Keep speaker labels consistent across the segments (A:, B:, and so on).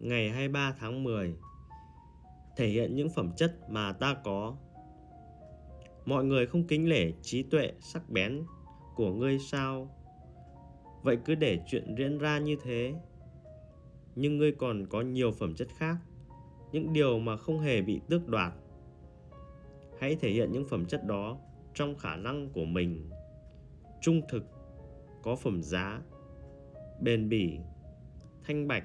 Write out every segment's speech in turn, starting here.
A: ngày 23 tháng 10 thể hiện những phẩm chất mà ta có. Mọi người không kính lễ trí tuệ sắc bén của ngươi sao? Vậy cứ để chuyện diễn ra như thế. Nhưng ngươi còn có nhiều phẩm chất khác, những điều mà không hề bị tước đoạt. Hãy thể hiện những phẩm chất đó trong khả năng của mình. Trung thực, có phẩm giá, bền bỉ, thanh bạch,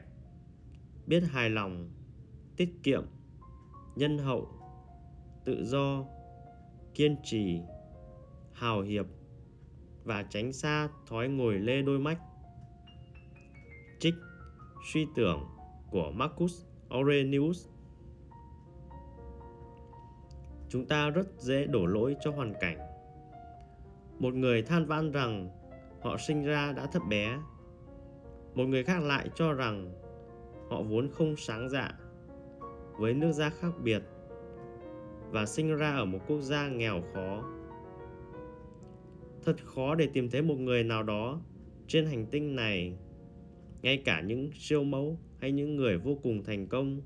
A: biết hài lòng, tiết kiệm, nhân hậu, tự do, kiên trì, hào hiệp và tránh xa thói ngồi lê đôi mách. Trích suy tưởng của Marcus Aurelius Chúng ta rất dễ đổ lỗi cho hoàn cảnh. Một người than vãn rằng họ sinh ra đã thấp bé. Một người khác lại cho rằng họ vốn không sáng dạ với nước da khác biệt và sinh ra ở một quốc gia nghèo khó. Thật khó để tìm thấy một người nào đó trên hành tinh này, ngay cả những siêu mẫu hay những người vô cùng thành công,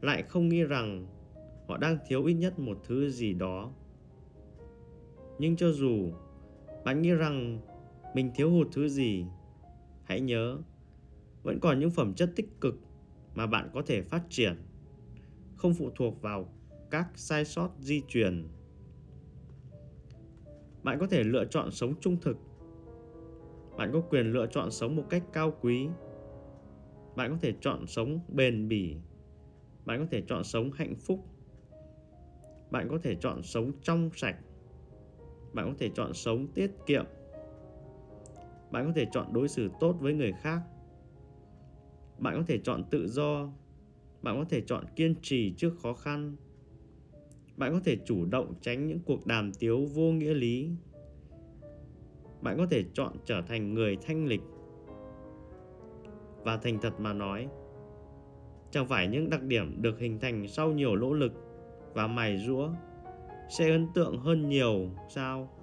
A: lại không nghĩ rằng họ đang thiếu ít nhất một thứ gì đó. Nhưng cho dù bạn nghĩ rằng mình thiếu hụt thứ gì, hãy nhớ vẫn còn những phẩm chất tích cực mà bạn có thể phát triển, không phụ thuộc vào các sai sót di truyền. Bạn có thể lựa chọn sống trung thực. Bạn có quyền lựa chọn sống một cách cao quý. Bạn có thể chọn sống bền bỉ. Bạn có thể chọn sống hạnh phúc. Bạn có thể chọn sống trong sạch. Bạn có thể chọn sống tiết kiệm. Bạn có thể chọn đối xử tốt với người khác bạn có thể chọn tự do. Bạn có thể chọn kiên trì trước khó khăn. Bạn có thể chủ động tránh những cuộc đàm tiếu vô nghĩa lý. Bạn có thể chọn trở thành người thanh lịch. Và thành thật mà nói, chẳng phải những đặc điểm được hình thành sau nhiều nỗ lực và mài rũa sẽ ấn tượng hơn nhiều, sao?